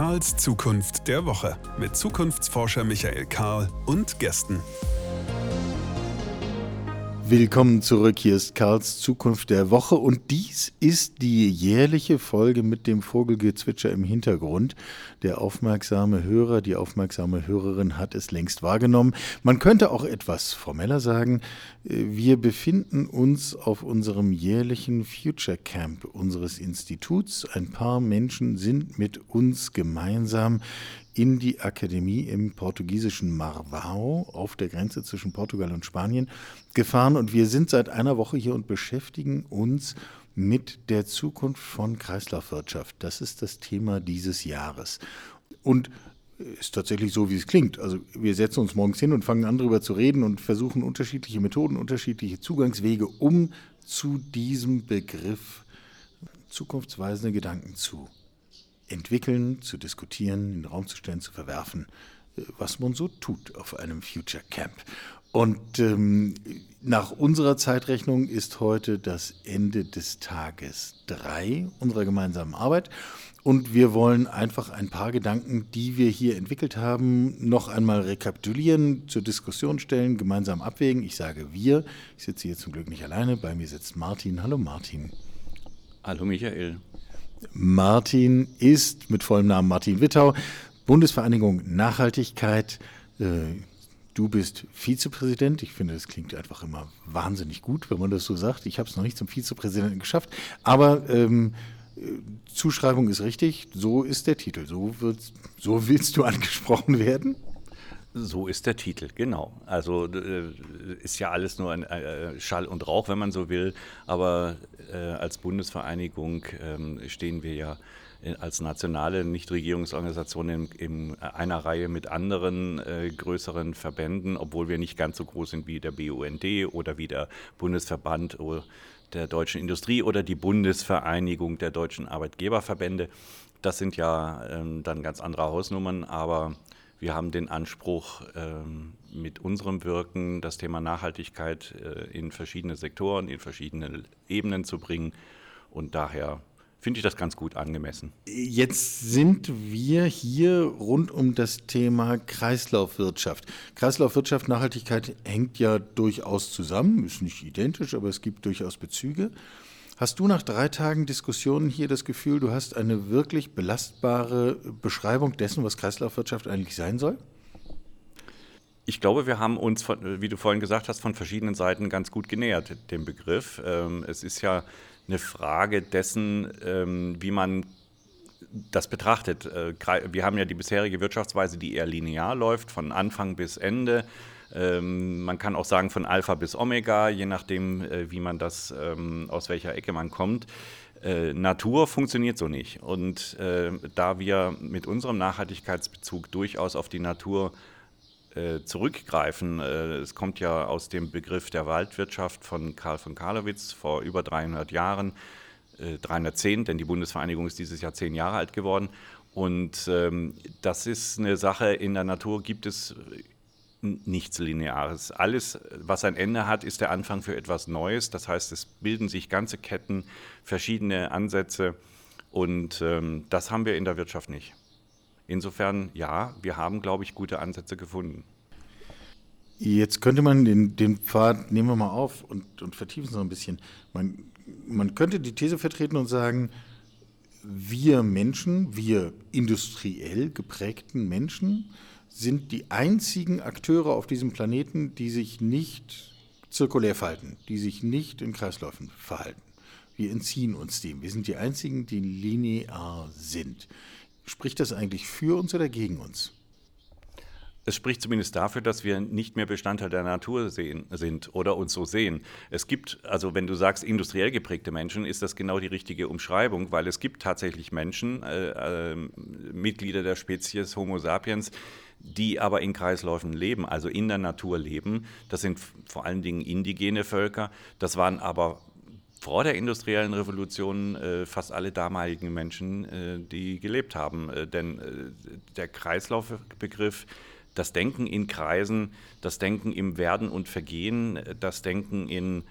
Karls Zukunft der Woche mit Zukunftsforscher Michael Karl und Gästen. Willkommen zurück. Hier ist Karls Zukunft der Woche und dies ist die jährliche Folge mit dem Vogelgezwitscher im Hintergrund. Der aufmerksame Hörer, die aufmerksame Hörerin hat es längst wahrgenommen. Man könnte auch etwas formeller sagen, äh, wir befinden uns auf unserem jährlichen Future Camp unseres Instituts. Ein paar Menschen sind mit uns gemeinsam in die Akademie im portugiesischen Marvao auf der Grenze zwischen Portugal und Spanien gefahren und wir sind seit einer Woche hier und beschäftigen uns mit der Zukunft von Kreislaufwirtschaft. Das ist das Thema dieses Jahres. Und ist tatsächlich so, wie es klingt. Also wir setzen uns morgens hin und fangen an, darüber zu reden und versuchen unterschiedliche Methoden, unterschiedliche Zugangswege, um zu diesem Begriff zukunftsweisende Gedanken zu entwickeln, zu diskutieren, in den Raum zu stellen, zu verwerfen, äh, was man so tut auf einem Future Camp. Und ähm, nach unserer Zeitrechnung ist heute das Ende des Tages drei unserer gemeinsamen Arbeit. Und wir wollen einfach ein paar Gedanken, die wir hier entwickelt haben, noch einmal rekapitulieren, zur Diskussion stellen, gemeinsam abwägen. Ich sage wir. Ich sitze hier zum Glück nicht alleine. Bei mir sitzt Martin. Hallo Martin. Hallo Michael. Martin ist mit vollem Namen Martin Wittau, Bundesvereinigung Nachhaltigkeit. Äh, du bist Vizepräsident. Ich finde, das klingt einfach immer wahnsinnig gut, wenn man das so sagt. Ich habe es noch nicht zum Vizepräsidenten geschafft, aber ähm, Zuschreibung ist richtig. So ist der Titel. So, so willst du angesprochen werden. So ist der Titel, genau. Also äh, ist ja alles nur ein äh, Schall und Rauch, wenn man so will. Aber äh, als Bundesvereinigung ähm, stehen wir ja als nationale Nichtregierungsorganisation in, in, einer Reihe mit anderen äh, größeren Verbänden, obwohl wir nicht ganz so groß sind wie der BUND oder wie der Bundesverband der deutschen Industrie oder die Bundesvereinigung der deutschen Arbeitgeberverbände. Das sind ja ähm, dann ganz andere Hausnummern, aber wir haben den Anspruch, ähm, mit unserem Wirken das Thema Nachhaltigkeit äh, in verschiedene Sektoren, in verschiedene Ebenen zu bringen. Und daher finde ich das ganz gut angemessen. Jetzt sind wir hier rund um das Thema Kreislaufwirtschaft. Kreislaufwirtschaft, Nachhaltigkeit hängt ja durchaus zusammen, ist nicht identisch, aber es gibt durchaus Bezüge. Hast du nach drei Tagen Diskussionen hier das Gefühl, du hast eine wirklich belastbare Beschreibung dessen, was Kreislaufwirtschaft eigentlich sein soll? Ich glaube, wir haben uns, wie du vorhin gesagt hast, von verschiedenen Seiten ganz gut genähert, dem Begriff. Ähm, es ist ja eine Frage dessen, ähm, wie man das betrachtet. Äh, wir haben ja die bisherige Wirtschaftsweise, die eher linear läuft, von Anfang bis Ende. Ähm, man kann auch sagen von Alpha bis Omega, je nachdem, äh, wie man das, ähm, aus welcher Ecke man kommt. Äh, Natur funktioniert so nicht. Und äh, da wir mit unserem Nachhaltigkeitsbezug durchaus auf die Natur äh, zurückgreifen, äh, es kommt ja aus dem Begriff der Waldwirtschaft von Karl von Karlowitz vor über 300 Jahren, 310, äh, denn die Bundesvereinigung ist dieses Jahr zehn Jahre alt geworden. Und ähm, das ist eine Sache, in der Natur gibt es nichts Lineares. Alles, was ein Ende hat, ist der Anfang für etwas Neues. Das heißt, es bilden sich ganze Ketten, verschiedene Ansätze und ähm, das haben wir in der Wirtschaft nicht. Insofern, ja, wir haben, glaube ich, gute Ansätze gefunden. Jetzt könnte man den, den Pfad, nehmen wir mal auf und, und vertiefen noch ein bisschen. Man, man könnte die These vertreten und sagen, wir Menschen, wir industriell geprägten Menschen, sind die einzigen Akteure auf diesem Planeten, die sich nicht zirkulär verhalten, die sich nicht in Kreisläufen verhalten. Wir entziehen uns dem. Wir sind die einzigen, die linear sind. Spricht das eigentlich für uns oder gegen uns? Es spricht zumindest dafür, dass wir nicht mehr Bestandteil der Natur sehen, sind oder uns so sehen. Es gibt, also wenn du sagst industriell geprägte Menschen, ist das genau die richtige Umschreibung, weil es gibt tatsächlich Menschen, äh, äh, Mitglieder der Spezies Homo sapiens, die aber in Kreisläufen leben, also in der Natur leben. Das sind vor allen Dingen indigene Völker. Das waren aber vor der industriellen Revolution äh, fast alle damaligen Menschen, äh, die gelebt haben. Äh, denn äh, der Kreislaufbegriff, das Denken in Kreisen, das Denken im Werden und Vergehen, das Denken in äh,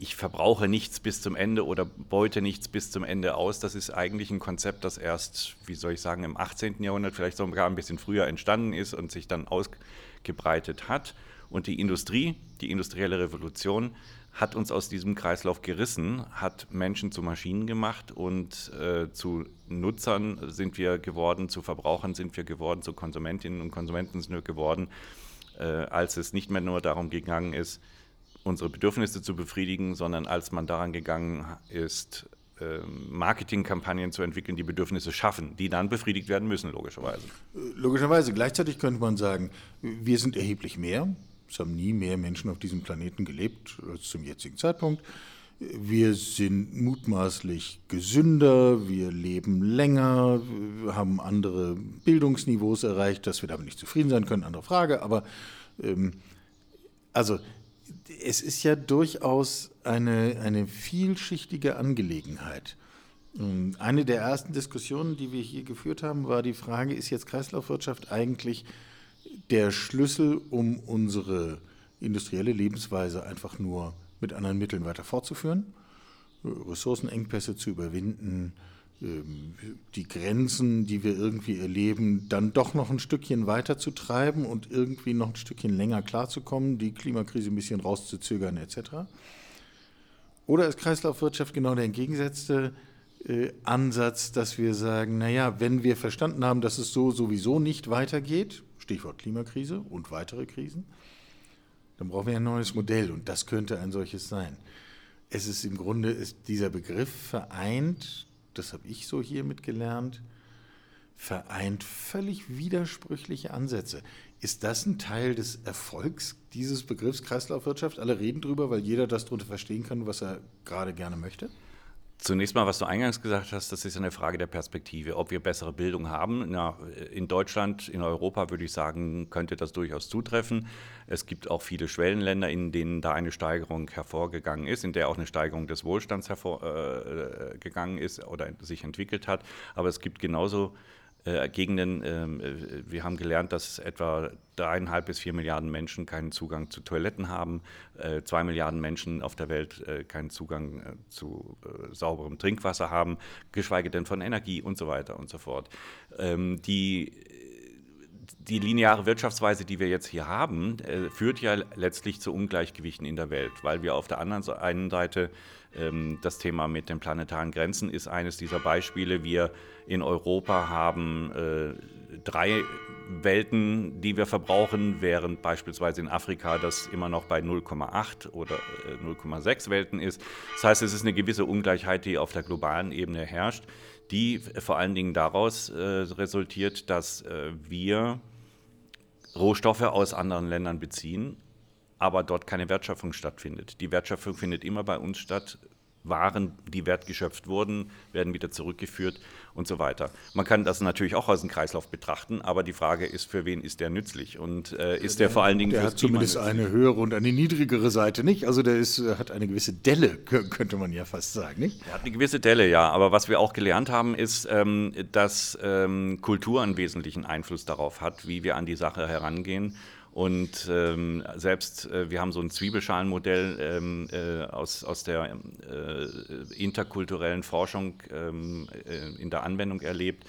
ich verbrauche nichts bis zum Ende oder beute nichts bis zum Ende aus. Das ist eigentlich ein Konzept, das erst, wie soll ich sagen, im 18. Jahrhundert, vielleicht sogar ein bisschen früher entstanden ist und sich dann ausgebreitet hat. Und die Industrie, die industrielle Revolution, hat uns aus diesem Kreislauf gerissen, hat Menschen zu Maschinen gemacht und äh, zu Nutzern sind wir geworden, zu Verbrauchern sind wir geworden, zu Konsumentinnen und Konsumenten sind wir geworden, äh, als es nicht mehr nur darum gegangen ist, unsere Bedürfnisse zu befriedigen, sondern als man daran gegangen ist, ähm, Marketingkampagnen zu entwickeln, die Bedürfnisse schaffen, die dann befriedigt werden müssen, logischerweise. Logischerweise. Gleichzeitig könnte man sagen, wir sind erheblich mehr. Es haben nie mehr Menschen auf diesem Planeten gelebt als zum jetzigen Zeitpunkt. Wir sind mutmaßlich gesünder, wir leben länger, haben andere Bildungsniveaus erreicht, dass wir damit nicht zufrieden sein können, andere Frage. Aber ähm, also es ist ja durchaus eine, eine vielschichtige Angelegenheit. Ähm, eine der ersten Diskussionen, die wir hier geführt haben, war die Frage, ist jetzt Kreislaufwirtschaft eigentlich der Schlüssel, um unsere industrielle Lebensweise einfach nur mit anderen Mitteln weiter fortzuführen, Ressourcenengpässe zu überwinden, die Grenzen, die wir irgendwie erleben, dann doch noch ein Stückchen weiter zu treiben und irgendwie noch ein Stückchen länger klarzukommen, die Klimakrise ein bisschen rauszuzögern etc. Oder ist Kreislaufwirtschaft genau der entgegengesetzte äh, Ansatz, dass wir sagen, naja, wenn wir verstanden haben, dass es so sowieso nicht weitergeht, Stichwort Klimakrise und weitere Krisen, dann brauchen wir ein neues Modell und das könnte ein solches sein. Es ist im Grunde, ist dieser Begriff vereint das habe ich so hiermit gelernt, vereint völlig widersprüchliche Ansätze. Ist das ein Teil des Erfolgs dieses Begriffs Kreislaufwirtschaft? Alle reden drüber, weil jeder das darunter verstehen kann, was er gerade gerne möchte? Zunächst mal, was du eingangs gesagt hast, das ist eine Frage der Perspektive. Ob wir bessere Bildung haben, na, in Deutschland, in Europa würde ich sagen, könnte das durchaus zutreffen. Es gibt auch viele Schwellenländer, in denen da eine Steigerung hervorgegangen ist, in der auch eine Steigerung des Wohlstands hervorgegangen äh, ist oder sich entwickelt hat. Aber es gibt genauso äh, Gegenden, ähm, äh, wir haben gelernt, dass etwa dreieinhalb bis vier Milliarden Menschen keinen Zugang zu Toiletten haben, äh, zwei Milliarden Menschen auf der Welt äh, keinen Zugang äh, zu äh, sauberem Trinkwasser haben, geschweige denn von Energie und so weiter und so fort. Ähm, die die lineare Wirtschaftsweise, die wir jetzt hier haben, äh, führt ja letztlich zu Ungleichgewichten in der Welt, weil wir auf der anderen einen Seite ähm, das Thema mit den planetaren Grenzen ist eines dieser Beispiele. Wir in Europa haben äh, drei Welten, die wir verbrauchen, während beispielsweise in Afrika das immer noch bei 0,8 oder äh, 0,6 Welten ist. Das heißt, es ist eine gewisse Ungleichheit, die auf der globalen Ebene herrscht, die vor allen Dingen daraus äh, resultiert, dass äh, wir Rohstoffe aus anderen Ländern beziehen, aber dort keine Wertschöpfung stattfindet. Die Wertschöpfung findet immer bei uns statt. Waren, die wertgeschöpft wurden, werden wieder zurückgeführt und so weiter. Man kann das natürlich auch als einen Kreislauf betrachten, aber die Frage ist, für wen ist der nützlich und äh, ist der, der, vor allen Dingen der hat zumindest eine höhere und eine niedrigere Seite nicht. Also der ist, hat eine gewisse Delle, könnte man ja fast sagen, nicht? Er hat eine gewisse Delle, ja. Aber was wir auch gelernt haben, ist, ähm, dass ähm, Kultur einen wesentlichen Einfluss darauf hat, wie wir an die Sache herangehen. Und ähm, selbst, äh, wir haben so ein Zwiebelschalenmodell ähm, äh, aus, aus der äh, interkulturellen Forschung ähm, äh, in der Anwendung erlebt.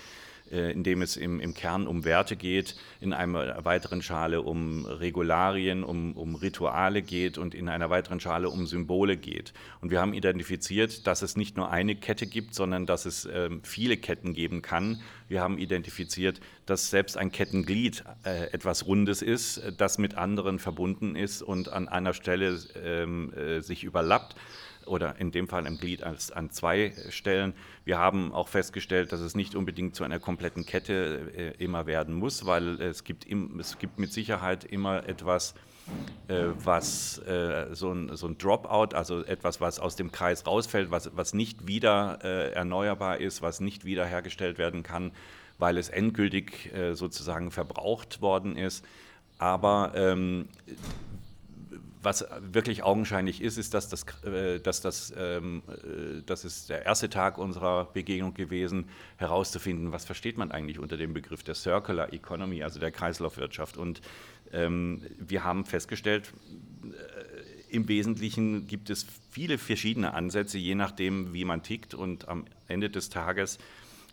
Äh, in dem es im, im, Kern um Werte geht, in einer weiteren Schale um Regularien, um, um Rituale geht und in einer weiteren Schale um Symbole geht. Und wir haben identifiziert, dass es nicht nur eine Kette gibt, sondern dass es äh, viele Ketten geben kann. Wir haben identifiziert, dass selbst ein Kettenglied äh, etwas Rundes ist, das mit anderen verbunden ist und an einer Stelle ähm, äh, sich überlappt oder in dem Fall im Glied als, an zwei Stellen. Wir haben auch festgestellt, dass es nicht unbedingt zu einer kompletten Kette äh, immer werden muss, weil es gibt, im, es gibt mit Sicherheit immer etwas, äh, was äh, so, ein, so ein Dropout, also etwas, was aus dem Kreis rausfällt, was, was nicht wieder äh, erneuerbar ist, was nicht wiederhergestellt werden kann, weil es endgültig äh, sozusagen verbraucht worden ist. Aber ähm, was wirklich augenscheinlich ist, ist, dass das, äh, dass das, ähm, äh, das ist der erste Tag unserer Begegnung gewesen, herauszufinden, was versteht man eigentlich unter dem Begriff der Circular Economy, also der Kreislaufwirtschaft. Und ähm, wir haben festgestellt, im Wesentlichen gibt es viele verschiedene Ansätze, je nachdem, wie man tickt. Und am Ende des Tages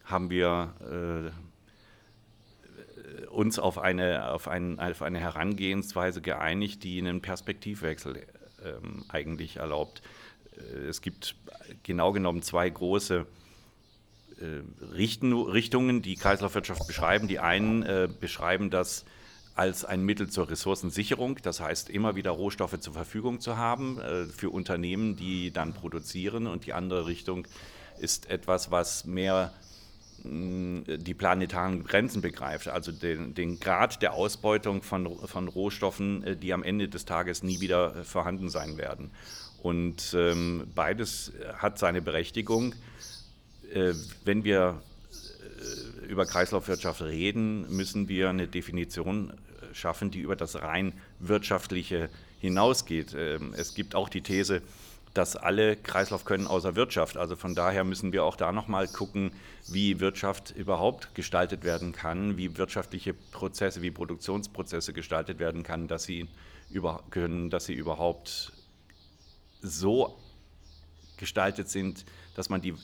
haben wir äh, uns auf eine, auf, ein, auf eine Herangehensweise geeinigt, die einen Perspektivwechsel ähm, eigentlich erlaubt. Äh, es gibt genau genommen zwei große äh, Richten, Richtungen, die Kreislaufwirtschaft beschreiben. Die einen äh, beschreiben das als ein Mittel zur Ressourcensicherung, das heißt immer wieder Rohstoffe zur Verfügung zu haben äh, für Unternehmen, die dann produzieren. Und die andere Richtung ist etwas, was mehr die planetaren Grenzen begreift, also den, den, Grad der Ausbeutung von, von Rohstoffen, äh, die am Ende des Tages nie wieder äh, vorhanden sein werden. Und ähm, beides hat seine Berechtigung. Äh, wenn wir äh, über Kreislaufwirtschaft reden, müssen wir eine Definition schaffen, die über das rein wirtschaftliche hinausgeht. Ähm, es gibt auch die These, dass alle Kreislauf können außer Wirtschaft. Also von daher müssen wir auch da nochmal gucken, wie Wirtschaft überhaupt gestaltet werden kann, wie wirtschaftliche Prozesse, wie Produktionsprozesse gestaltet werden kann, dass sie, über, können, dass sie überhaupt so gestaltet sind, dass man die,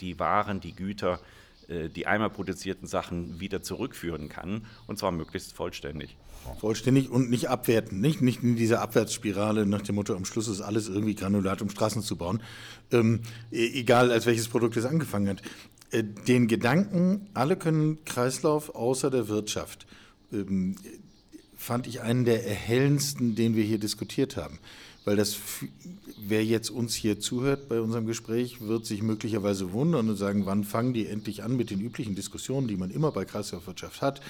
die Waren, die Güter, die einmal produzierten Sachen wieder zurückführen kann und zwar möglichst vollständig. Vollständig und nicht abwerten, nicht, nicht in dieser Abwärtsspirale nach dem Motto, am Schluss ist alles irgendwie Granulat, um Straßen zu bauen, ähm, e-, egal als welches Produkt es angefangen hat. Äh, den Gedanken, alle können Kreislauf außer der Wirtschaft, ähm, fand ich einen der erhellendsten, den wir hier diskutiert haben weil das, wer jetzt uns hier zuhört bei unserem Gespräch, wird sich möglicherweise wundern und sagen, wann fangen die endlich an mit den üblichen Diskussionen, die man immer bei Kreislaufwirtschaft hat,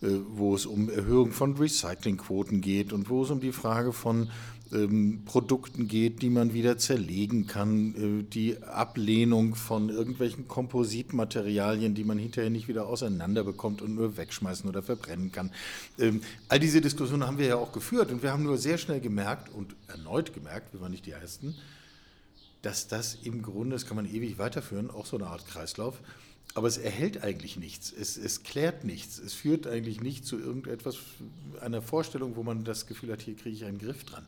äh, wo es um Erhöhung von Recyclingquoten geht und wo es um die Frage von ähm, Produkten geht, die man wieder zerlegen kann, äh, die Ablehnung von irgendwelchen Kompositmaterialien, die man hinterher nicht wieder auseinanderbekommt und nur wegschmeißen oder verbrennen kann. Ähm, all diese Diskussionen haben wir ja auch geführt und wir haben nur sehr schnell gemerkt und erneut gemerkt, wir waren nicht die Ersten, dass das im Grunde, das kann man ewig weiterführen, auch so eine Art Kreislauf, aber es erhält eigentlich nichts, es, es, klärt nichts, es führt eigentlich nicht zu irgendetwas, einer Vorstellung, wo man das Gefühl hat, hier kriege ich einen Griff dran.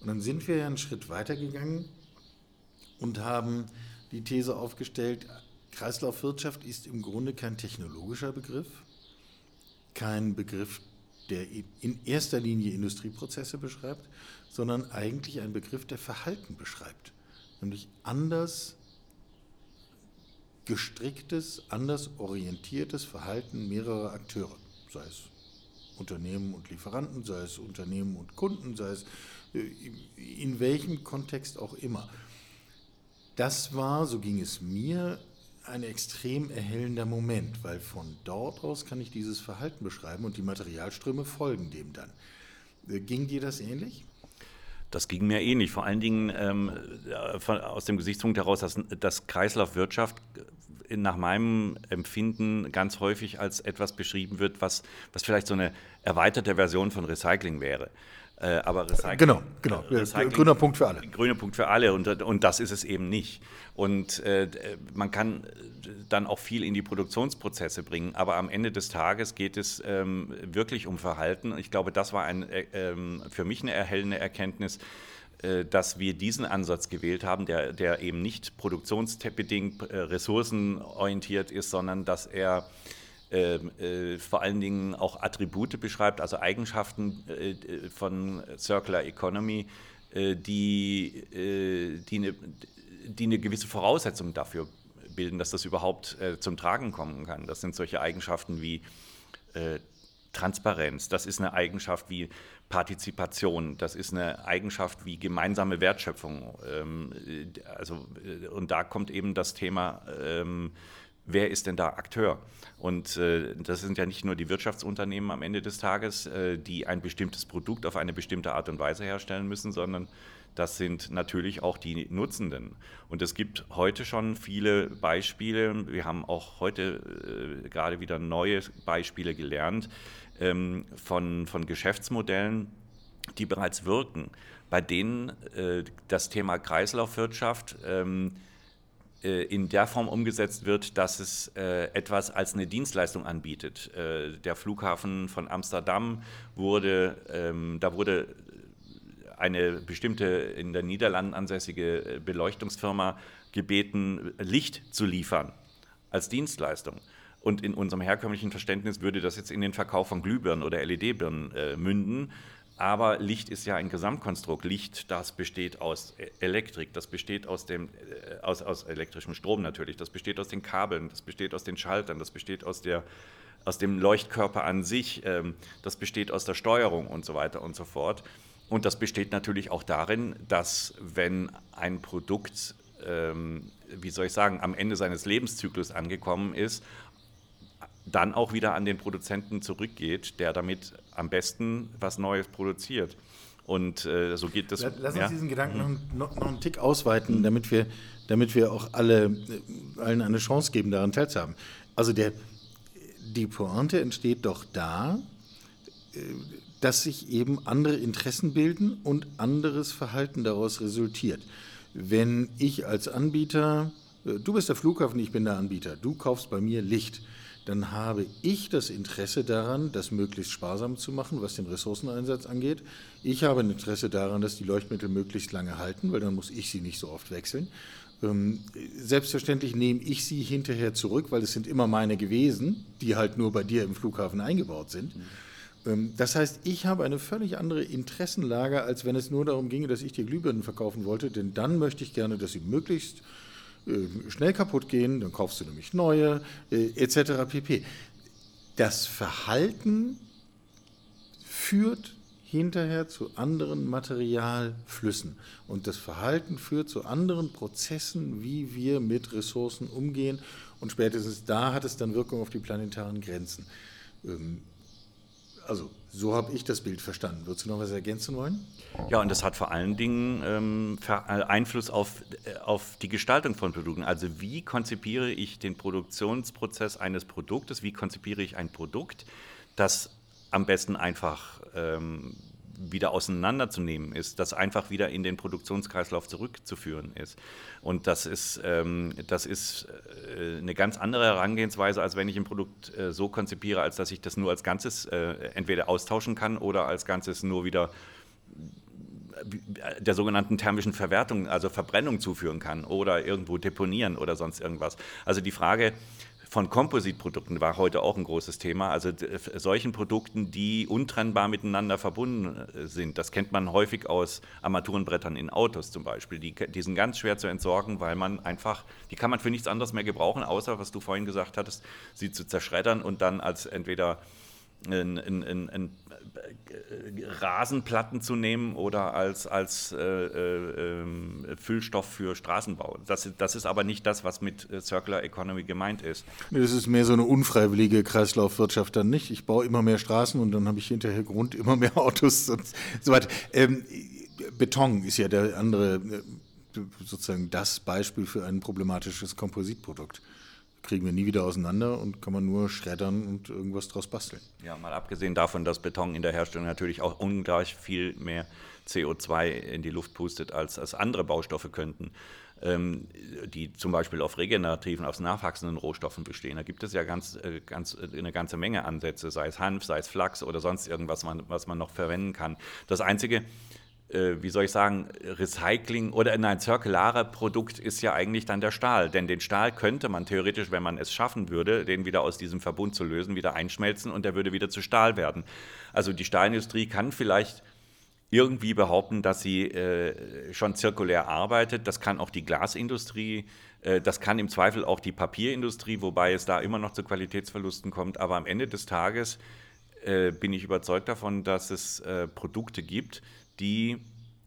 Und dann sind wir ja einen Schritt weitergegangen und haben die These aufgestellt, Kreislaufwirtschaft ist im Grunde kein technologischer Begriff, kein Begriff, der in erster Linie Industrieprozesse beschreibt, sondern eigentlich ein Begriff, der Verhalten beschreibt, nämlich anders gestricktes, anders orientiertes Verhalten mehrerer Akteure, sei es Unternehmen und Lieferanten, sei es Unternehmen und Kunden, sei es in welchem Kontext auch immer. Das war, so ging es mir, ein extrem erhellender Moment, weil von dort aus kann ich dieses Verhalten beschreiben und die Materialströme folgen dem dann. Äh, ging dir das ähnlich? Das ging mir ähnlich. Vor allen Dingen ähm, aus dem Gesichtspunkt heraus, dass, dass Kreislaufwirtschaft nach meinem Empfinden ganz häufig als etwas beschrieben wird, was, was vielleicht so eine erweiterte Version von Recycling wäre. Äh, aber Recycling, genau, genau. Äh, Recycling, grüner Punkt für alle. Grüner Punkt für alle und, und das ist es eben nicht. Und äh, man kann dann auch viel in die Produktionsprozesse bringen, aber am Ende des Tages geht es ähm, wirklich um Verhalten. Ich glaube, das war ein, äh, ähm, für mich eine erhellende Erkenntnis, äh, dass wir diesen Ansatz gewählt haben, der, der eben nicht produktionsbedingt äh, ressourcenorientiert ist, sondern dass er äh, vor allen Dingen auch Attribute beschreibt, also Eigenschaften äh, von Circular Economy, äh, die, äh, die, eine, die eine gewisse Voraussetzung dafür bilden, dass das überhaupt äh, zum Tragen kommen kann. Das sind solche Eigenschaften wie äh, Transparenz, das ist eine Eigenschaft wie Partizipation, das ist eine Eigenschaft wie gemeinsame Wertschöpfung. Ähm, also, und da kommt eben das Thema ähm, wer ist denn da Akteur? Und äh, das sind ja nicht nur die Wirtschaftsunternehmen am Ende des Tages, äh, die ein bestimmtes Produkt auf eine bestimmte Art und Weise herstellen müssen, sondern das sind natürlich auch die Nutzenden. Und es gibt heute schon viele Beispiele. Wir haben auch heute äh, gerade wieder neue Beispiele gelernt ähm, von, von Geschäftsmodellen, die bereits wirken, bei denen äh, das Thema Kreislaufwirtschaft ähm, äh, in der Form umgesetzt wird, dass es äh, etwas als eine Dienstleistung anbietet. Äh, der Flughafen von Amsterdam wurde, ähm, da wurde eine bestimmte in den Niederlanden ansässige Beleuchtungsfirma gebeten, Licht zu liefern als Dienstleistung. Und in unserem herkömmlichen Verständnis würde das jetzt in den Verkauf von Glühbirnen oder LED-Birnen äh, münden. Aber Licht ist ja ein Gesamtkonstrukt. Licht, das besteht aus e-, Elektrik, das besteht aus, dem, äh, aus, aus elektrischem Strom natürlich, das besteht aus den Kabeln, das besteht aus den Schaltern, das besteht aus, der, aus dem Leuchtkörper an sich, ähm, das besteht aus der Steuerung und so weiter und so fort. Und das besteht natürlich auch darin, dass wenn ein Produkt, ähm, wie soll ich sagen, am Ende seines Lebenszyklus angekommen ist dann auch wieder an den Produzenten zurückgeht, der damit am besten was Neues produziert. Und äh, so geht das. Lass uns ja? diesen Gedanken mhm. noch, noch, einen Tick ausweiten, damit wir, damit wir auch alle, äh, allen eine Chance geben, daran teilzuhaben. Also der, die Pointe entsteht doch da, äh, dass sich eben andere Interessen bilden und anderes Verhalten daraus resultiert. Wenn ich als Anbieter, äh, du bist der Flughafen, ich bin der Anbieter, du kaufst bei mir Licht dann habe ich das Interesse daran, das möglichst sparsam zu machen, was den Ressourceneinsatz angeht. Ich habe ein Interesse daran, dass die Leuchtmittel möglichst lange halten, weil dann muss ich sie nicht so oft wechseln. Ähm, selbstverständlich nehme ich sie hinterher zurück, weil es sind immer meine gewesen, die halt nur bei dir im Flughafen eingebaut sind. Mhm. Das heißt, ich habe eine völlig andere Interessenlage, als wenn es nur darum ginge, dass ich dir Glühbirnen verkaufen wollte, denn dann möchte ich gerne, dass sie möglichst schnell kaputt gehen, dann kaufst du nämlich neue, äh, etc. pp. Das Verhalten führt hinterher zu anderen Materialflüssen. Und das Verhalten führt zu anderen Prozessen, wie wir mit Ressourcen umgehen. Und spätestens da hat es dann Wirkung auf die planetaren Grenzen. Also so habe ich das Bild verstanden. Würdest du noch was ergänzen wollen? Ja, und das hat vor allen Dingen ähm, äh, Einfluss auf, äh, auf die Gestaltung von Produkten. Also wie konzipiere ich den Produktionsprozess eines Produktes? Wie konzipiere ich ein Produkt, das am besten einfach ähm, wieder auseinanderzunehmen ist, das einfach wieder in den Produktionskreislauf zurückzuführen ist. Und das ist, ähm, das ist äh, eine ganz andere Herangehensweise, als wenn ich ein Produkt äh, so konzipiere, als dass ich das nur als Ganzes äh, entweder austauschen kann oder als Ganzes nur wieder äh, der sogenannten thermischen Verwertung, also Verbrennung zuführen kann oder irgendwo deponieren oder sonst irgendwas. Also die Frage, von Kompositprodukten war heute auch ein großes Thema. Also solchen Produkten, die untrennbar miteinander verbunden äh, sind. Das kennt man häufig aus Armaturenbrettern in Autos zum Beispiel. Die, die sind ganz schwer zu entsorgen, weil man einfach, die kann man für nichts anderes mehr gebrauchen, außer, was du vorhin gesagt hattest, sie zu zerschreddern und dann als entweder ein, ein, ein, ein Rasenplatten zu nehmen oder als, als äh, äh, ähm, Füllstoff für Straßenbau. Das, das ist aber nicht das, was mit äh, Circular Economy gemeint ist. Das ist mehr so eine unfreiwillige Kreislaufwirtschaft dann nicht. Ich baue immer mehr Straßen und dann habe ich hinterher Grund immer mehr Autos und so weiter. Ähm, Beton ist ja der andere, äh, sozusagen das Beispiel für ein problematisches Kompositprodukt kriegen wir nie wieder auseinander und kann man nur schreddern und irgendwas draus basteln. Ja, mal abgesehen davon, dass Beton in der Herstellung natürlich auch ungleich viel mehr CO2 in die Luft pustet, als, als andere Baustoffe könnten, ähm, die zum Beispiel auf regenerativen, aus nachwachsenden Rohstoffen bestehen. Da gibt es ja ganz, äh, ganz, äh, eine ganze Menge Ansätze, sei es Hanf, sei es Flachs oder sonst irgendwas, was man noch verwenden kann. Das Einzige, wie soll ich sagen, Recycling oder nein, zirkulare Produkt ist ja eigentlich dann der Stahl. Denn den Stahl könnte man theoretisch, wenn man es schaffen würde, den wieder aus diesem Verbund zu lösen, wieder einschmelzen und der würde wieder zu Stahl werden. Also die Stahlindustrie kann vielleicht irgendwie behaupten, dass sie äh, schon zirkulär arbeitet. Das kann auch die Glasindustrie, äh, das kann im Zweifel auch die Papierindustrie, wobei es da immer noch zu Qualitätsverlusten kommt. Aber am Ende des Tages äh, bin ich überzeugt davon, dass es äh, Produkte gibt, die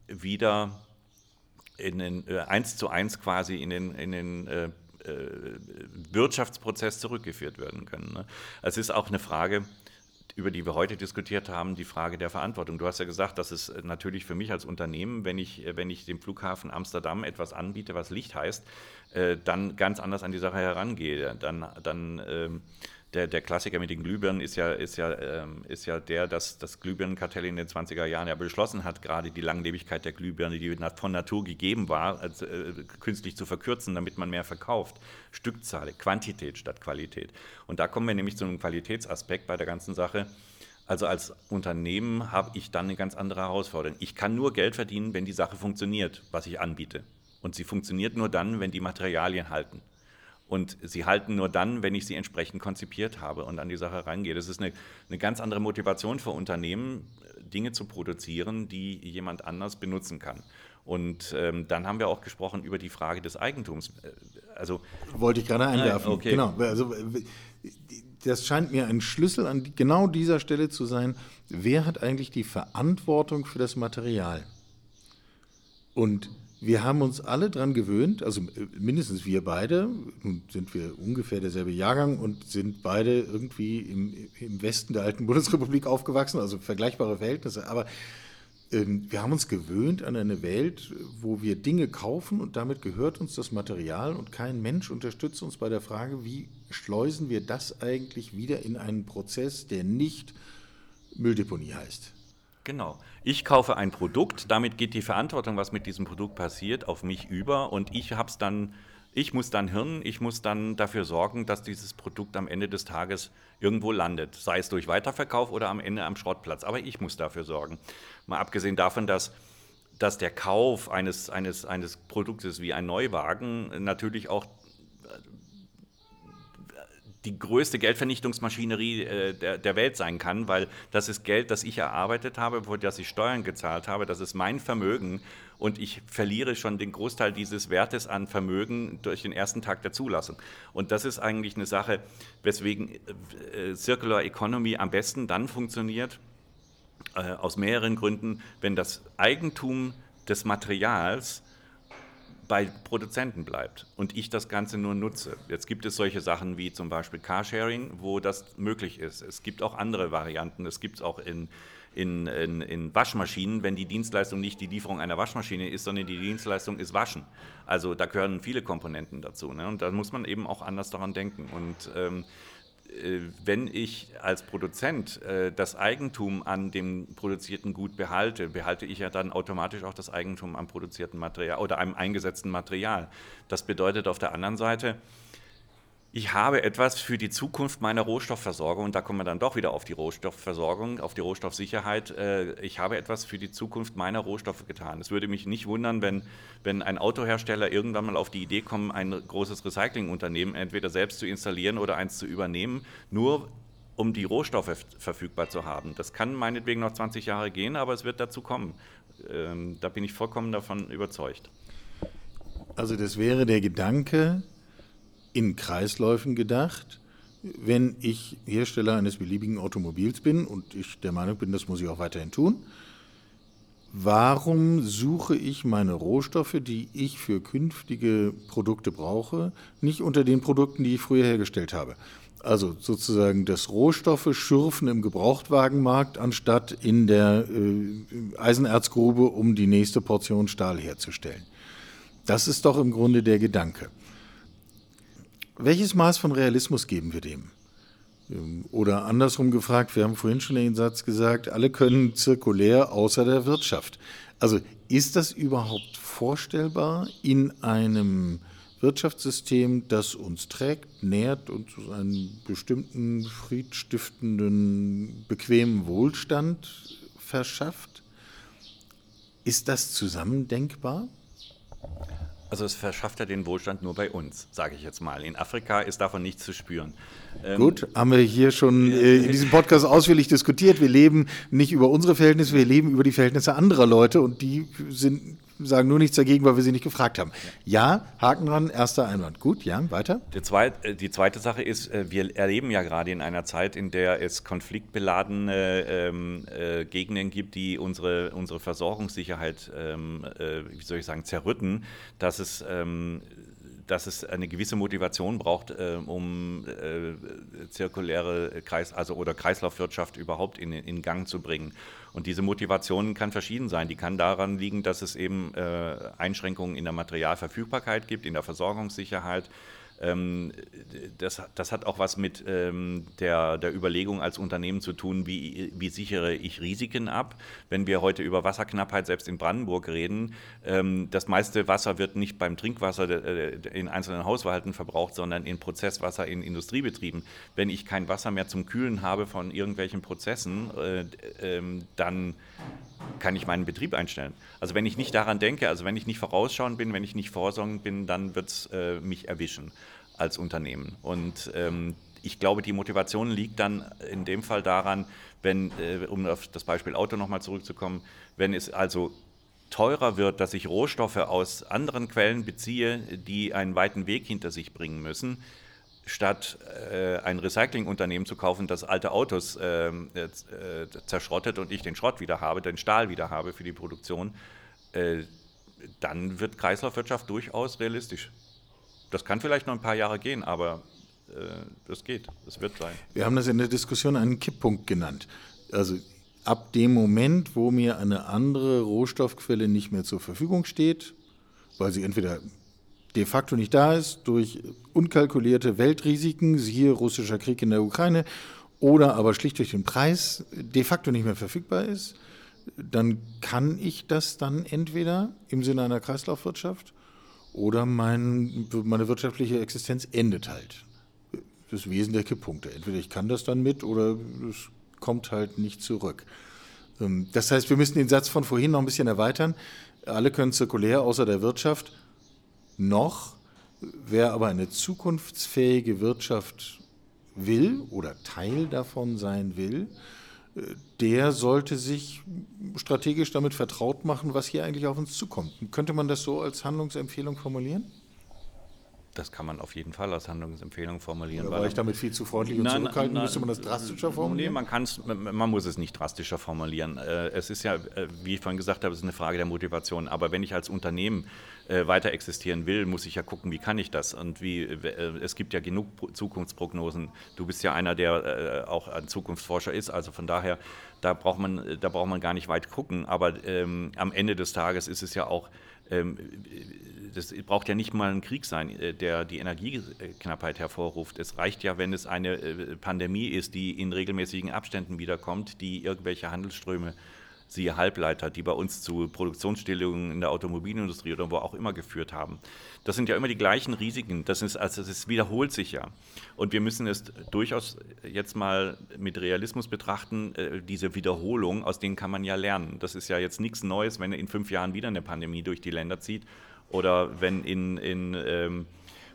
wieder in den, äh, eins zu eins quasi in den, in den äh, äh, Wirtschaftsprozess zurückgeführt werden können. Ne? Es ist auch eine Frage, über die wir heute diskutiert haben, die Frage der Verantwortung. Du hast ja gesagt, dass es natürlich für mich als Unternehmen, wenn ich, wenn ich dem Flughafen Amsterdam etwas anbiete, was Licht heißt, äh, dann ganz anders an die Sache herangehe. Dann, dann ähm, der, der Klassiker mit den Glühbirnen ist ja, ist ja, ähm, ist ja der, dass das Glühbirnenkartell in den 20er Jahren ja beschlossen hat, gerade die Langlebigkeit der Glühbirne, die von Natur gegeben war, als, äh, künstlich zu verkürzen, damit man mehr verkauft. Stückzahl, Quantität statt Qualität. Und da kommen wir nämlich zu einem Qualitätsaspekt bei der ganzen Sache. Also als Unternehmen habe ich dann eine ganz andere Herausforderung. Ich kann nur Geld verdienen, wenn die Sache funktioniert, was ich anbiete. Und sie funktioniert nur dann, wenn die Materialien halten. Und sie halten nur dann, wenn ich sie entsprechend konzipiert habe und an die Sache rangehe. Das ist eine, eine ganz andere Motivation für Unternehmen, Dinge zu produzieren, die jemand anders benutzen kann. Und ähm, dann haben wir auch gesprochen über die Frage des Eigentums. Äh, also wollte ich gerade einwerfen. Okay. Genau. Also das scheint mir ein Schlüssel an genau dieser Stelle zu sein. Wer hat eigentlich die Verantwortung für das Material? Und wir haben uns alle daran gewöhnt, also äh, mindestens wir beide, sind wir ungefähr derselbe Jahrgang und sind beide irgendwie im, im Westen der alten Bundesrepublik aufgewachsen, also vergleichbare Verhältnisse. Aber ähm, wir haben uns gewöhnt an eine Welt, wo wir Dinge kaufen und damit gehört uns das Material und kein Mensch unterstützt uns bei der Frage, wie schleusen wir das eigentlich wieder in einen Prozess, der nicht Mülldeponie heißt. Genau. Ich kaufe ein Produkt, damit geht die Verantwortung, was mit diesem Produkt passiert, auf mich über und ich hab's dann, ich muss dann Hirn, ich muss dann dafür sorgen, dass dieses Produkt am Ende des Tages irgendwo landet, sei es durch Weiterverkauf oder am Ende am Schrottplatz. Aber ich muss dafür sorgen. Mal abgesehen davon, dass dass der Kauf eines, eines, eines Produktes wie ein Neuwagen natürlich auch die größte Geldvernichtungsmaschinerie äh, der, der, Welt sein kann, weil das ist Geld, das ich erarbeitet habe, für das ich Steuern gezahlt habe, das ist mein Vermögen. Und ich verliere schon den Großteil dieses Wertes an Vermögen durch den ersten Tag der Zulassung. Und das ist eigentlich eine Sache, weswegen äh, Circular Economy am besten dann funktioniert, äh, aus mehreren Gründen, wenn das Eigentum des Materials bei Produzenten bleibt und ich das Ganze nur nutze. Jetzt gibt es solche Sachen wie zum Beispiel Carsharing, wo das möglich ist. Es gibt auch andere Varianten. Es gibt es auch in, in, in, in, Waschmaschinen, wenn die Dienstleistung nicht die Lieferung einer Waschmaschine ist, sondern die Dienstleistung ist Waschen. Also da gehören viele Komponenten dazu. Ne? Und da muss man eben auch anders daran denken. Und ähm, äh, wenn ich als Produzent äh, das Eigentum an dem produzierten Gut behalte, behalte ich ja dann automatisch auch das Eigentum am produzierten Material oder einem eingesetzten Material. Das bedeutet auf der anderen Seite, ich habe etwas für die Zukunft meiner Rohstoffversorgung, und da kommen wir dann doch wieder auf die Rohstoffversorgung, auf die Rohstoffsicherheit. Äh, ich habe etwas für die Zukunft meiner Rohstoffe getan. Es würde mich nicht wundern, wenn, wenn ein Autohersteller irgendwann mal auf die Idee kommt, ein großes Recyclingunternehmen entweder selbst zu installieren oder eins zu übernehmen, nur um die Rohstoffe verfügbar zu haben. Das kann meinetwegen noch 20 Jahre gehen, aber es wird dazu kommen. Ähm, da bin ich vollkommen davon überzeugt. Also das wäre der Gedanke, in Kreisläufen gedacht. Wenn ich Hersteller eines beliebigen Automobils bin und ich der Meinung bin, das muss ich auch weiterhin tun, warum suche ich meine Rohstoffe, die ich für künftige Produkte brauche, nicht unter den Produkten, die ich früher hergestellt habe? Also sozusagen das Rohstoffe schürfen im Gebrauchtwagenmarkt, anstatt in der äh, Eisenerzgrube, um die nächste Portion Stahl herzustellen. Das ist doch im Grunde der Gedanke. Welches Maß von Realismus geben wir dem? Ähm, oder andersrum gefragt, wir haben vorhin schon den Satz gesagt, alle können zirkulär außer der Wirtschaft. Also ist das überhaupt vorstellbar in einem Wirtschaftssystem, das uns trägt, nährt und einen bestimmten friedstiftenden, bequemen Wohlstand verschafft? Ist das zusammendenkbar? Also es verschafft ja den Wohlstand nur bei uns, sage ich jetzt mal. In Afrika ist davon nichts zu spüren. Ähm, Gut, haben wir hier schon äh, in diesem Podcast ausführlich diskutiert. Wir leben nicht über unsere Verhältnisse, wir leben über die Verhältnisse anderer Leute und die sind sagen nur nichts dagegen, weil wir sie nicht gefragt haben. Ja, Haken dran, erster Einwand. Gut, ja, weiter. Zweit, äh, die zweite Sache ist, äh, wir erleben ja gerade in einer Zeit, in der es konfliktbeladene ähm, äh, Gegenden gibt, die unsere, unsere Versorgungssicherheit, ähm, äh, wie soll ich sagen, zerrütten, dass es ähm, dass es eine gewisse Motivation braucht, äh, um äh, zirkuläre Kreis, also oder Kreislaufwirtschaft überhaupt in, in Gang zu bringen. Und diese Motivation kann verschieden sein. Die kann daran liegen, dass es eben äh, Einschränkungen in der Materialverfügbarkeit gibt, in der Versorgungssicherheit. Ähm, das, das, hat auch was mit ähm, der, der, Überlegung als Unternehmen zu tun, wie, wie, sichere ich Risiken ab. Wenn wir heute über Wasserknappheit selbst in Brandenburg reden, ähm, das meiste Wasser wird nicht beim Trinkwasser äh, in einzelnen Haushalten verbraucht, sondern in Prozesswasser in Industriebetrieben. Wenn ich kein Wasser mehr zum Kühlen habe von irgendwelchen Prozessen, äh, äh, dann kann ich meinen Betrieb einstellen. Also wenn ich nicht daran denke, also wenn ich nicht vorausschauend bin, wenn ich nicht vorsorgend bin, dann wird es äh, mich erwischen als Unternehmen. Und ähm, ich glaube, die Motivation liegt dann in dem Fall daran, wenn, äh, um auf das Beispiel Auto nochmal zurückzukommen, wenn es also teurer wird, dass ich Rohstoffe aus anderen Quellen beziehe, die einen weiten Weg hinter sich bringen müssen, statt äh, ein Recyclingunternehmen zu kaufen, das alte Autos äh, äh, zerschrottet und ich den Schrott wieder habe, den Stahl wieder habe für die Produktion, äh, dann wird Kreislaufwirtschaft durchaus realistisch. Das kann vielleicht noch ein paar Jahre gehen, aber äh, das geht, das wird sein. Wir haben das in der Diskussion einen Kipppunkt genannt. Also ab dem Moment, wo mir eine andere Rohstoffquelle nicht mehr zur Verfügung steht, weil sie entweder de facto nicht da ist, durch unkalkulierte Weltrisiken, siehe russischer Krieg in der Ukraine, oder aber schlicht durch den Preis de facto nicht mehr verfügbar ist, dann kann ich das dann entweder im Sinne einer Kreislaufwirtschaft oder mein, meine wirtschaftliche Existenz endet halt. Das Wesen der Kipppunkte. Entweder ich kann das dann mit oder es kommt halt nicht zurück. Ähm, das heißt, wir müssen den Satz von vorhin noch ein bisschen erweitern. Alle können zirkulär außer der Wirtschaft noch. Wer aber eine zukunftsfähige Wirtschaft will oder Teil davon sein will, äh, der sollte sich strategisch damit vertraut machen, was hier eigentlich auf uns zukommt. Könnte man das so als Handlungsempfehlung formulieren? Das kann man auf jeden Fall als Handlungsempfehlung formulieren. Oder war ich damit viel zu freundlich und nein, zurückhaltend? Müsste man das drastischer formulieren? Nee, man, man muss es nicht drastischer formulieren. Äh, es ist ja, äh, wie ich vorhin gesagt habe, es ist eine Frage der Motivation. Aber wenn ich als Unternehmen äh, weiter existieren will, muss ich ja gucken, wie kann ich das? Und wie, es gibt ja genug Zukunftsprognosen. Du bist ja einer, der auch ein Zukunftsforscher ist. Also von daher, da braucht man, da braucht man gar nicht weit gucken. Aber ähm, am Ende des Tages ist es ja auch das braucht ja nicht mal ein Krieg sein, äh, der die Energieknappheit hervorruft. Es reicht ja, wenn es eine äh, Pandemie ist, die in regelmäßigen Abständen wiederkommt, die irgendwelche Handelsströme siehe Halbleiter, die bei uns zu Produktionsstillungen in der Automobilindustrie oder wo auch immer geführt haben. Das sind ja immer die gleichen Risiken. Das ist, also es wiederholt sich ja. Und wir müssen es durchaus jetzt mal mit Realismus betrachten, äh, diese Wiederholung, aus denen kann man ja lernen. Das ist ja jetzt nichts Neues, wenn in fünf Jahren wieder eine Pandemie durch die Länder zieht oder wenn in, in ähm,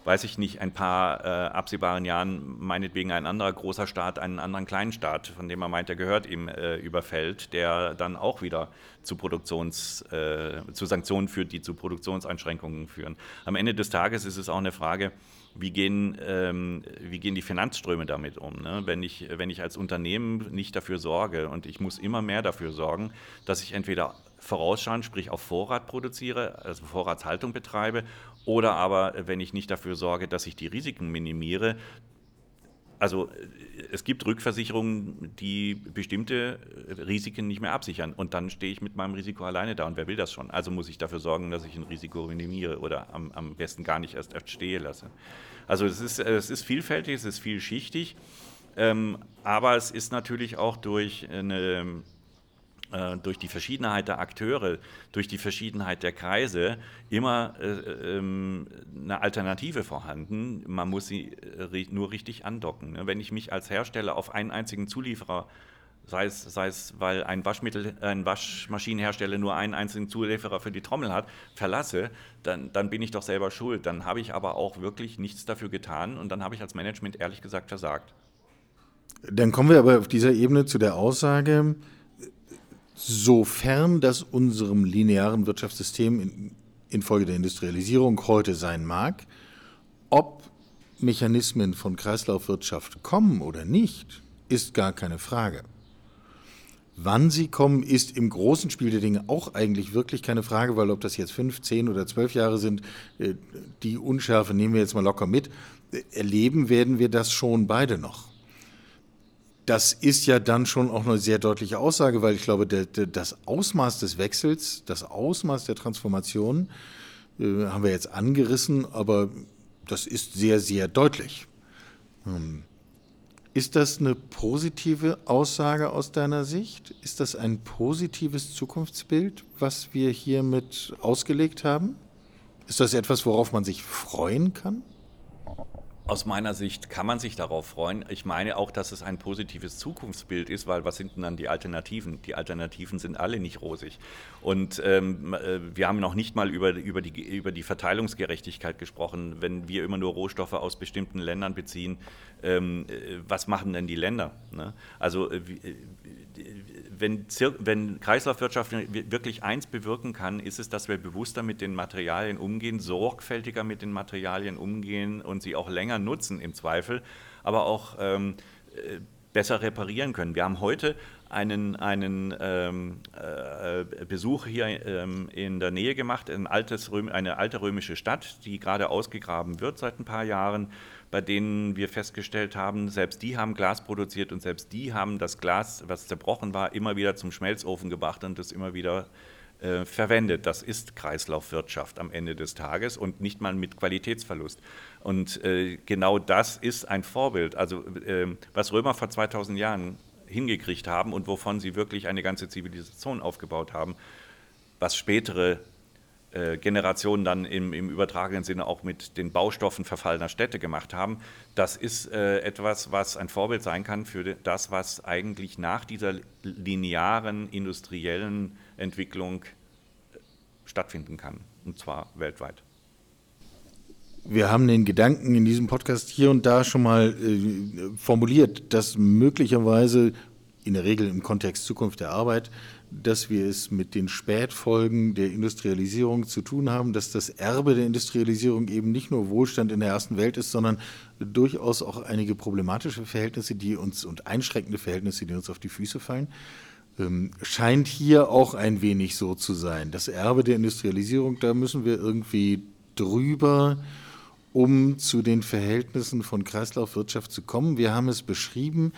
weiß ich nicht, ein paar äh, absehbaren Jahren meinetwegen ein anderer großer Staat einen anderen kleinen Staat, von dem er meint, er gehört ihm, äh, überfällt, der dann auch wieder zu Produktions, äh, zu Sanktionen führt, die zu Produktionseinschränkungen führen. Am Ende des Tages ist es auch eine Frage, wie gehen, ähm, wie gehen die Finanzströme damit um? Ne? Wenn, ich, wenn ich als Unternehmen nicht dafür sorge und ich muss immer mehr dafür sorgen, dass ich entweder vorausschauend, sprich auf Vorrat produziere, also Vorratshaltung betreibe, oder aber, wenn ich nicht dafür sorge, dass ich die Risiken minimiere, also es gibt Rückversicherungen, die bestimmte Risiken nicht mehr absichern. Und dann stehe ich mit meinem Risiko alleine da. Und wer will das schon? Also muss ich dafür sorgen, dass ich ein Risiko minimiere oder am, am besten gar nicht erst, erst stehe lasse. Also es ist, es ist vielfältig, es ist vielschichtig. Ähm, aber es ist natürlich auch durch eine äh, durch die Verschiedenheit der Akteure, durch die Verschiedenheit der Kreise immer äh, ähm, eine Alternative vorhanden. Man muss sie äh, nur richtig andocken. Ne? Wenn ich mich als Hersteller auf einen einzigen Zulieferer sei es, sei es, weil ein Waschmittel, ein Waschmaschinenhersteller nur einen einzigen Zulieferer für die Trommel hat, verlasse, dann, dann bin ich doch selber schuld. Dann habe ich aber auch wirklich nichts dafür getan und dann habe ich als Management ehrlich gesagt versagt. Dann kommen wir aber auf dieser Ebene zu der Aussage, sofern das unserem linearen Wirtschaftssystem in, infolge der Industrialisierung heute sein mag, ob Mechanismen von Kreislaufwirtschaft kommen oder nicht, ist gar keine Frage. Wann sie kommen, ist im großen Spiel der Dinge auch eigentlich wirklich keine Frage, weil ob das jetzt fünf, zehn oder zwölf Jahre sind, äh, die Unschärfe nehmen wir jetzt mal locker mit. Erleben werden wir das schon beide noch das ist ja dann schon auch eine sehr deutliche Aussage, weil ich glaube, der, der, das Ausmaß des Wechsels, das Ausmaß der Transformation äh, haben wir jetzt angerissen, aber das ist sehr, sehr deutlich. Ähm, ist das eine positive Aussage aus deiner Sicht? Ist das ein positives Zukunftsbild, was wir hiermit ausgelegt haben? Ist das etwas, worauf man sich freuen kann? Aus meiner Sicht kann man sich darauf freuen. Ich meine auch, dass es ein positives Zukunftsbild ist, weil was sind denn dann die Alternativen? Die Alternativen sind alle nicht rosig. Und ähm, äh, wir haben noch nicht mal über, über, die, über die Verteilungsgerechtigkeit gesprochen. Wenn wir immer nur Rohstoffe aus bestimmten Ländern beziehen, ähm, äh, was machen denn die Länder? Ne? Also äh, äh wenn, wenn Kreislaufwirtschaft wirklich eins bewirken kann, ist es, dass wir bewusster mit den Materialien umgehen, sorgfältiger mit den Materialien umgehen und sie auch länger nutzen im Zweifel, aber auch ähm, äh, besser reparieren können. Wir haben heute einen, einen ähm, äh, Besuch hier ähm, in der Nähe gemacht, ein altes eine alte römische Stadt, die gerade ausgegraben wird seit ein paar Jahren bei denen wir festgestellt haben, selbst die haben Glas produziert und selbst die haben das Glas, was zerbrochen war, immer wieder zum Schmelzofen gebracht und das immer wieder äh, verwendet. Das ist Kreislaufwirtschaft am Ende des Tages und nicht mal mit Qualitätsverlust. Und äh, genau das ist ein Vorbild. Also äh, was Römer vor 2000 Jahren hingekriegt haben und wovon sie wirklich eine ganze Zivilisation aufgebaut haben, was spätere äh, Generationen dann im, im, übertragenen Sinne auch mit den Baustoffen verfallener Städte gemacht haben. Das ist äh, etwas, was ein Vorbild sein kann für das, was eigentlich nach dieser linearen industriellen Entwicklung äh, stattfinden kann, und zwar weltweit. Wir haben den Gedanken in diesem Podcast hier und da schon mal äh, formuliert, dass möglicherweise in der Regel im Kontext Zukunft der Arbeit dass wir es mit den Spätfolgen der Industrialisierung zu tun haben, dass das Erbe der Industrialisierung eben nicht nur Wohlstand in der ersten Welt ist, sondern durchaus auch einige problematische Verhältnisse, die uns und einschränkende Verhältnisse, die uns auf die Füße fallen. Ähm, scheint hier auch ein wenig so zu sein. Das Erbe der Industrialisierung, da müssen wir irgendwie drüber, um zu den Verhältnissen von Kreislaufwirtschaft zu kommen. Wir haben es beschrieben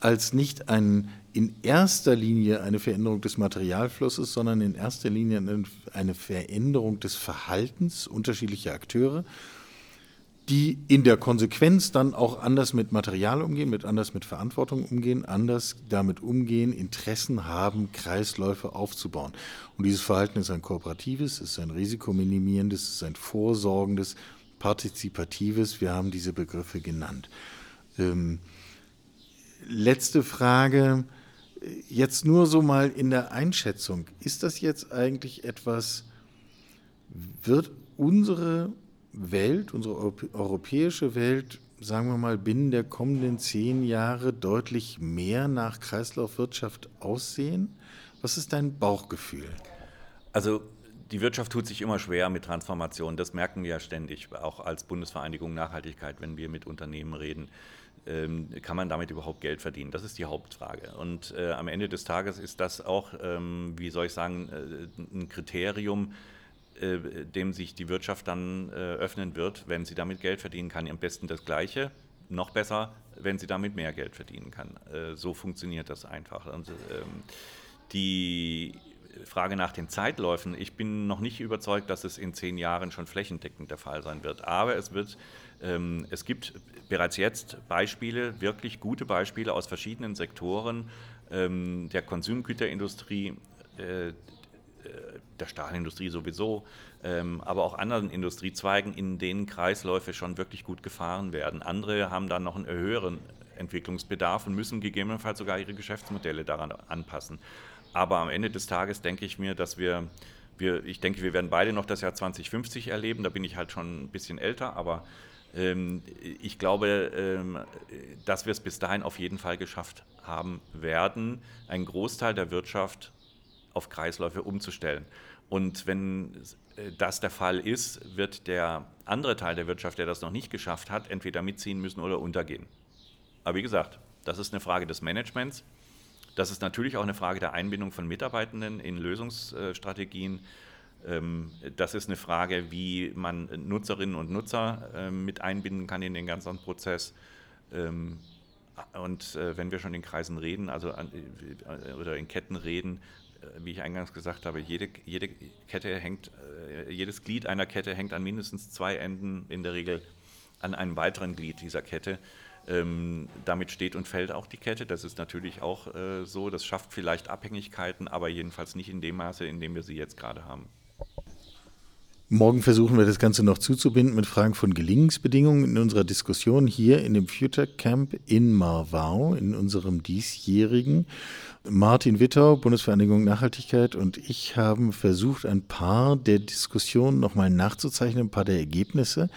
als nicht ein in erster Linie eine Veränderung des Materialflusses, sondern in erster Linie eine Veränderung des Verhaltens unterschiedlicher Akteure, die in der Konsequenz dann auch anders mit Material umgehen, mit anders mit Verantwortung umgehen, anders damit umgehen, Interessen haben, Kreisläufe aufzubauen. Und dieses Verhalten ist ein kooperatives, ist ein risikominimierendes, ist ein vorsorgendes, partizipatives. Wir haben diese Begriffe genannt. Ähm, letzte Frage jetzt nur so mal in der Einschätzung, ist das jetzt eigentlich etwas, wird unsere Welt, unsere europäische Welt, sagen wir mal, binnen der kommenden zehn Jahre deutlich mehr nach Kreislaufwirtschaft aussehen? Was ist dein Bauchgefühl? Also die Wirtschaft tut sich immer schwer mit Transformation. Das merken wir ja ständig, auch als Bundesvereinigung Nachhaltigkeit, wenn wir mit Unternehmen reden. Ähm, kann man damit überhaupt Geld verdienen? Das ist die Hauptfrage. Und äh, am Ende des Tages ist das auch, ähm, wie soll ich sagen, äh, ein Kriterium, äh, dem sich die Wirtschaft dann äh, öffnen wird, wenn sie damit Geld verdienen kann. Am besten das Gleiche, noch besser, wenn sie damit mehr Geld verdienen kann. Äh, so funktioniert das einfach. Und, ähm, die Frage nach den Zeitläufen, ich bin noch nicht überzeugt, dass es in zehn Jahren schon flächendeckend der Fall sein wird. Aber es wird, ähm, es gibt bereits jetzt Beispiele, wirklich gute Beispiele aus verschiedenen Sektoren ähm, der Konsumgüterindustrie, äh, der Stahlindustrie sowieso, ähm, aber auch anderen Industriezweigen, in denen Kreisläufe schon wirklich gut gefahren werden. Andere haben dann noch einen höheren Entwicklungsbedarf und müssen gegebenenfalls sogar ihre Geschäftsmodelle daran anpassen. Aber am Ende des Tages denke ich mir, dass wir, wir, ich denke, wir werden beide noch das Jahr 2050 erleben. Da bin ich halt schon ein bisschen älter, aber ähm, ich glaube, ähm, dass wir es bis dahin auf jeden Fall geschafft haben werden, einen Großteil der Wirtschaft auf Kreisläufe umzustellen. Und wenn äh, das der Fall ist, wird der andere Teil der Wirtschaft, der das noch nicht geschafft hat, entweder mitziehen müssen oder untergehen. Aber wie gesagt, das ist eine Frage des Managements. Das ist natürlich auch eine Frage der Einbindung von Mitarbeitenden in Lösungsstrategien. Ähm, das ist eine Frage, wie man Nutzerinnen und Nutzer ähm, mit einbinden kann in den ganzen Prozess. Ähm, und äh, wenn wir schon in Kreisen reden, also äh, oder in Ketten reden, äh, wie ich eingangs gesagt habe, jede, jede Kette hängt, jedes Glied einer Kette hängt an mindestens zwei Enden in der Regel an einem weiteren Glied dieser Kette. Ähm, damit steht und fällt auch die Kette. Das ist natürlich auch äh, so. Das schafft vielleicht Abhängigkeiten, aber jedenfalls nicht in dem Maße, in dem wir sie jetzt gerade haben. Morgen versuchen wir das Ganze noch zuzubinden mit Fragen von Gelingensbedingungen in unserer Diskussion hier in dem Future Camp in Marvau, in unserem diesjährigen. Martin Wittau, Bundesvereinigung Nachhaltigkeit und ich haben versucht, ein paar der Diskussionen nochmal nachzuzeichnen, ein paar der Ergebnisse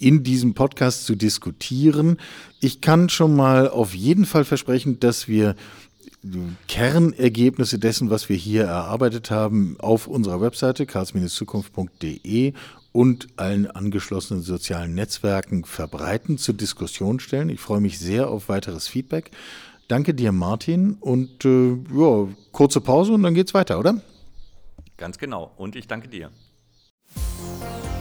in diesem Podcast zu diskutieren. Ich kann schon mal auf jeden Fall versprechen, dass wir Kernergebnisse dessen, was wir hier erarbeitet haben, auf unserer Webseite karls-zukunft.de und allen angeschlossenen sozialen Netzwerken verbreiten, zur Diskussion stellen. Ich freue mich sehr auf weiteres Feedback. Danke dir, Martin. Und äh, ja, kurze Pause und dann geht's weiter, oder? Ganz genau. Und ich danke dir.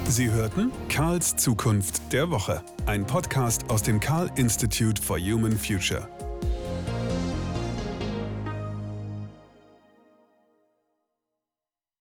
Sie hörten Karls Zukunft der Woche, ein Podcast aus dem Karl Institute for Human Future.